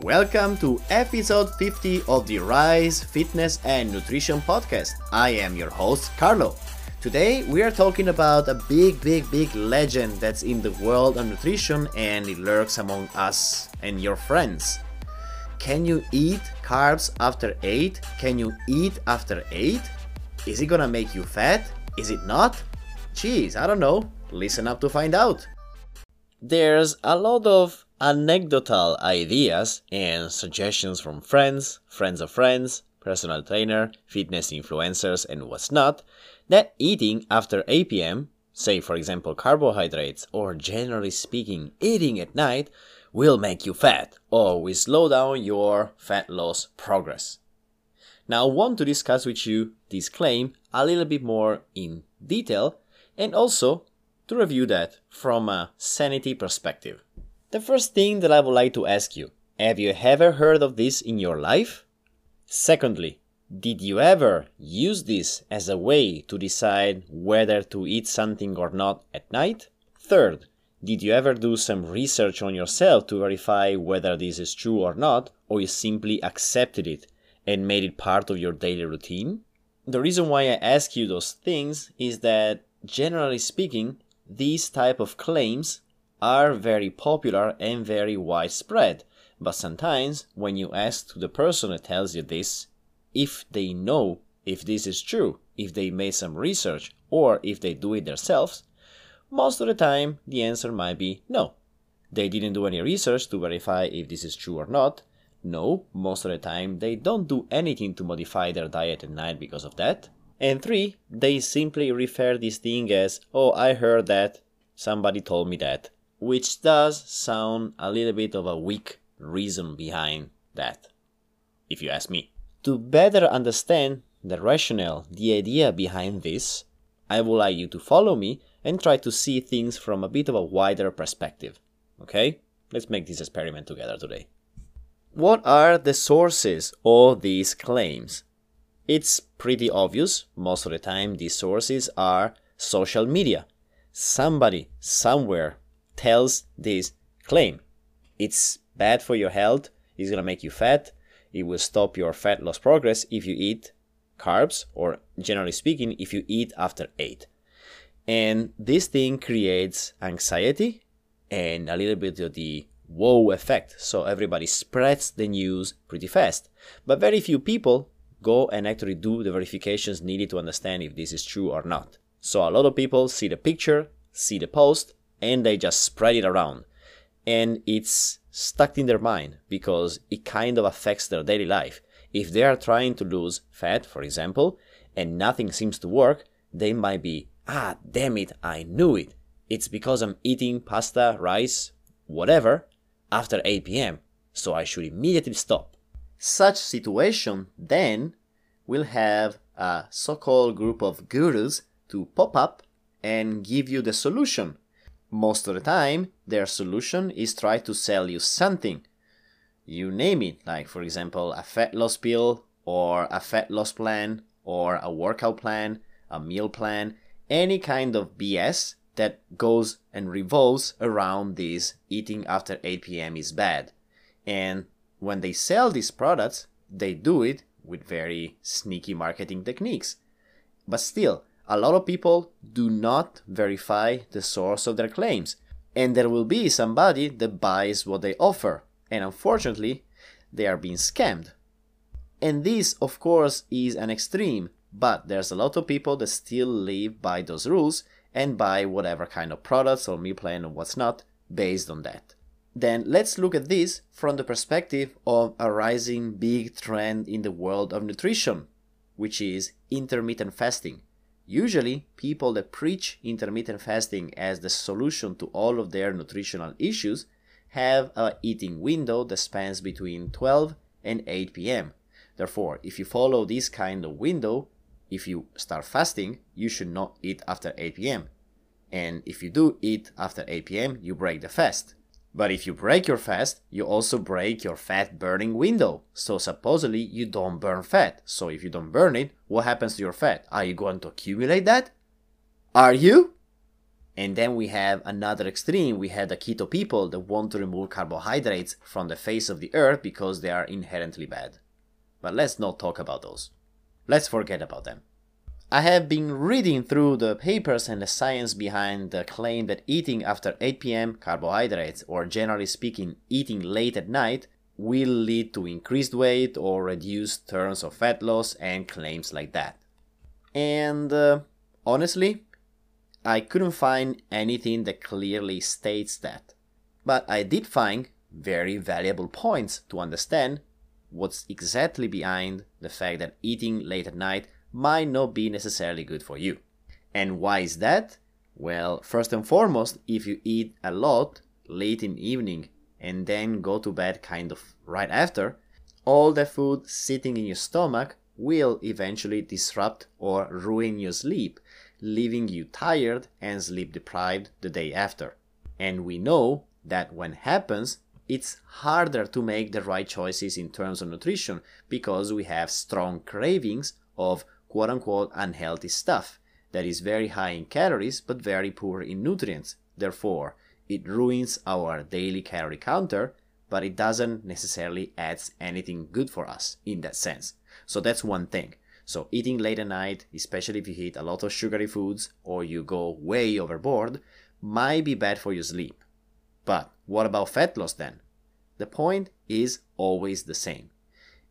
Welcome to episode 50 of the Rise Fitness and Nutrition Podcast. I am your host, Carlo. Today we are talking about a big, big, big legend that's in the world of nutrition and it lurks among us and your friends. Can you eat carbs after 8? Can you eat after 8? Is it gonna make you fat? Is it not? Geez, I don't know. Listen up to find out. There's a lot of anecdotal ideas and suggestions from friends, friends of friends, personal trainer, fitness influencers, and what's not, that eating after 8 pm, say for example carbohydrates, or generally speaking, eating at night, will make you fat or will slow down your fat loss progress. Now, I want to discuss with you this claim a little bit more in detail and also to review that from a sanity perspective. The first thing that I would like to ask you have you ever heard of this in your life? Secondly, did you ever use this as a way to decide whether to eat something or not at night? Third, did you ever do some research on yourself to verify whether this is true or not, or you simply accepted it and made it part of your daily routine? The reason why I ask you those things is that generally speaking, these type of claims are very popular and very widespread. But sometimes when you ask to the person that tells you this if they know if this is true, if they made some research, or if they do it themselves, most of the time the answer might be no. They didn't do any research to verify if this is true or not. No, most of the time they don't do anything to modify their diet at night because of that. And three, they simply refer this thing as, oh, I heard that, somebody told me that, which does sound a little bit of a weak reason behind that, if you ask me. To better understand the rationale, the idea behind this, I would like you to follow me and try to see things from a bit of a wider perspective. Okay? Let's make this experiment together today. What are the sources of these claims? It's pretty obvious. Most of the time, these sources are social media. Somebody, somewhere, tells this claim. It's bad for your health, it's gonna make you fat, it will stop your fat loss progress if you eat carbs, or generally speaking, if you eat after 8. And this thing creates anxiety and a little bit of the whoa effect. So everybody spreads the news pretty fast. But very few people go and actually do the verifications needed to understand if this is true or not. So a lot of people see the picture, see the post, and they just spread it around. And it's stuck in their mind because it kind of affects their daily life. If they are trying to lose fat, for example, and nothing seems to work, they might be, ah, damn it, I knew it. It's because I'm eating pasta, rice, whatever, after 8 pm, so I should immediately stop. Such situation then will have a so-called group of gurus to pop up and give you the solution. Most of the time, their solution is try to sell you something. You name it, like for example, a fat loss pill or a fat loss plan or a workout plan, a meal plan, any kind of BS that goes and revolves around this eating after 8 p.m. is bad. And when they sell these products, they do it with very sneaky marketing techniques. But still, a lot of people do not verify the source of their claims. And there will be somebody that buys what they offer. And unfortunately, they are being scammed. And this, of course, is an extreme, but there's a lot of people that still live by those rules and buy whatever kind of products or meal plan or what's not based on that. Then let's look at this from the perspective of a rising big trend in the world of nutrition, which is intermittent fasting. Usually, people that preach intermittent fasting as the solution to all of their nutritional issues have a eating window that spans between 12 and 8 p.m. Therefore, if you follow this kind of window, if you start fasting, you should not eat after 8 p.m. And if you do eat after 8 p.m., you break the fast. But if you break your fast, you also break your fat burning window. So supposedly you don't burn fat. So if you don't burn it, what happens to your fat? Are you going to accumulate that? Are you? And then we have another extreme. We have the keto people that want to remove carbohydrates from the face of the earth because they are inherently bad. But let's not talk about those. Let's forget about them. I have been reading through the papers and the science behind the claim that eating after 8 pm carbohydrates, or generally speaking, eating late at night, will lead to increased weight or reduced turns of fat loss and claims like that. And uh, honestly, I couldn't find anything that clearly states that. But I did find very valuable points to understand what's exactly behind the fact that eating late at night might not be necessarily good for you. And why is that? Well, first and foremost, if you eat a lot late in evening and then go to bed kind of right after, all the food sitting in your stomach will eventually disrupt or ruin your sleep, leaving you tired and sleep deprived the day after. And we know that when happens, it's harder to make the right choices in terms of nutrition because we have strong cravings of quote unquote unhealthy stuff that is very high in calories but very poor in nutrients. Therefore, it ruins our daily calorie counter, but it doesn't necessarily add anything good for us in that sense. So that's one thing. So eating late at night, especially if you eat a lot of sugary foods or you go way overboard, might be bad for your sleep. But what about fat loss then? The point is always the same.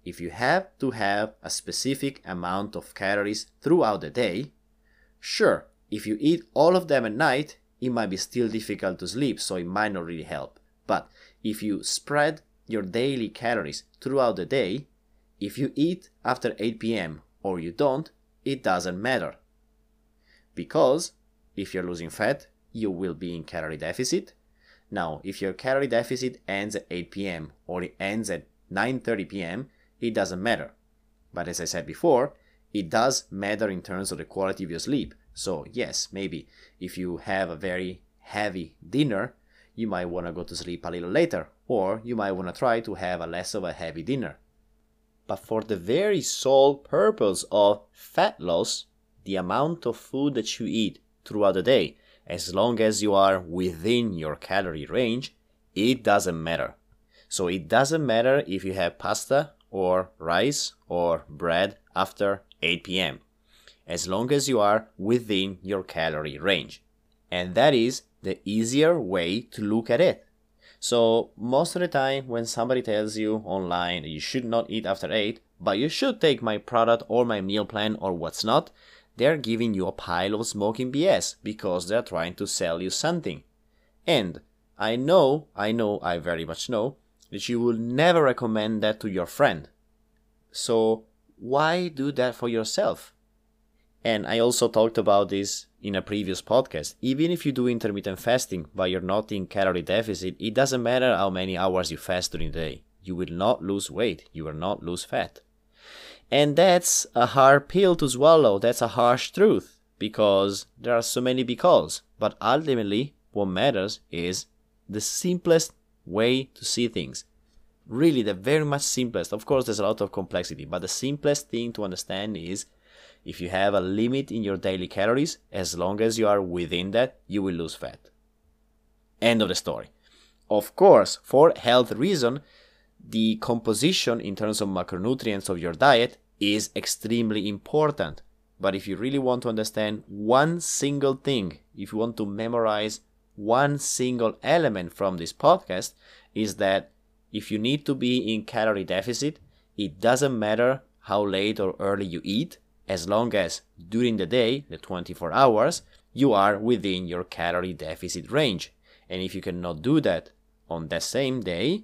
If you have to have a specific amount of calories throughout the day, sure, if you eat all of them at night, it might be still difficult to sleep, so it might not really help. But if you spread your daily calories throughout the day, if you eat after 8 pm or you don't, it doesn't matter. Because if you're losing fat, you will be in calorie deficit. Now, if your calorie deficit ends at 8 pm or it ends at 9:30 pm, it doesn't matter. But as I said before, it does matter in terms of the quality of your sleep. So, yes, maybe if you have a very heavy dinner, you might want to go to sleep a little later, or you might want to try to have a less of a heavy dinner. But for the very sole purpose of fat loss, the amount of food that you eat throughout the day, as long as you are within your calorie range, it doesn't matter. So it doesn't matter if you have pasta or rice or bread after 8 p.m. as long as you are within your calorie range. And that is the easier way to look at it. So most of the time when somebody tells you online you should not eat after 8, but you should take my product or my meal plan or what's not, they're giving you a pile of smoking BS because they're trying to sell you something. And I know, I know, I very much know that you will never recommend that to your friend. So why do that for yourself? And I also talked about this in a previous podcast. Even if you do intermittent fasting but you're not in calorie deficit, it doesn't matter how many hours you fast during the day. You will not lose weight. You will not lose fat. And that's a hard pill to swallow. That's a harsh truth because there are so many because. But ultimately, what matters is the simplest way to see things. Really, the very much simplest. Of course, there's a lot of complexity, but the simplest thing to understand is if you have a limit in your daily calories, as long as you are within that, you will lose fat. End of the story. Of course, for health reason, the composition in terms of macronutrients of your diet is extremely important. But if you really want to understand one single thing, if you want to memorize one single element from this podcast, is that if you need to be in calorie deficit, it doesn't matter how late or early you eat, as long as during the day, the 24 hours, you are within your calorie deficit range. And if you cannot do that on the same day,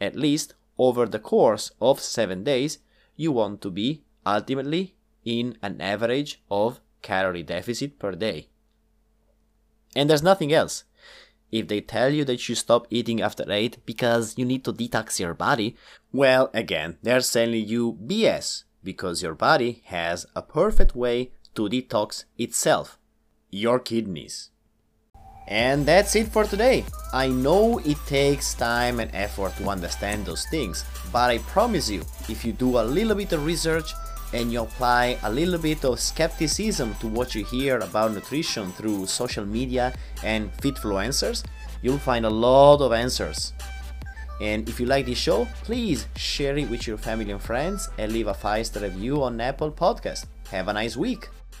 at least over the course of seven days, you want to be ultimately in an average of calorie deficit per day. And there's nothing else. If they tell you that you stop eating after 8 because you need to detox your body, well, again, they're selling you BS because your body has a perfect way to detox itself your kidneys. And that's it for today. I know it takes time and effort to understand those things, but I promise you, if you do a little bit of research and you apply a little bit of skepticism to what you hear about nutrition through social media and fitfluencers, you'll find a lot of answers. And if you like this show, please share it with your family and friends and leave a 5-star review on Apple Podcast. Have a nice week.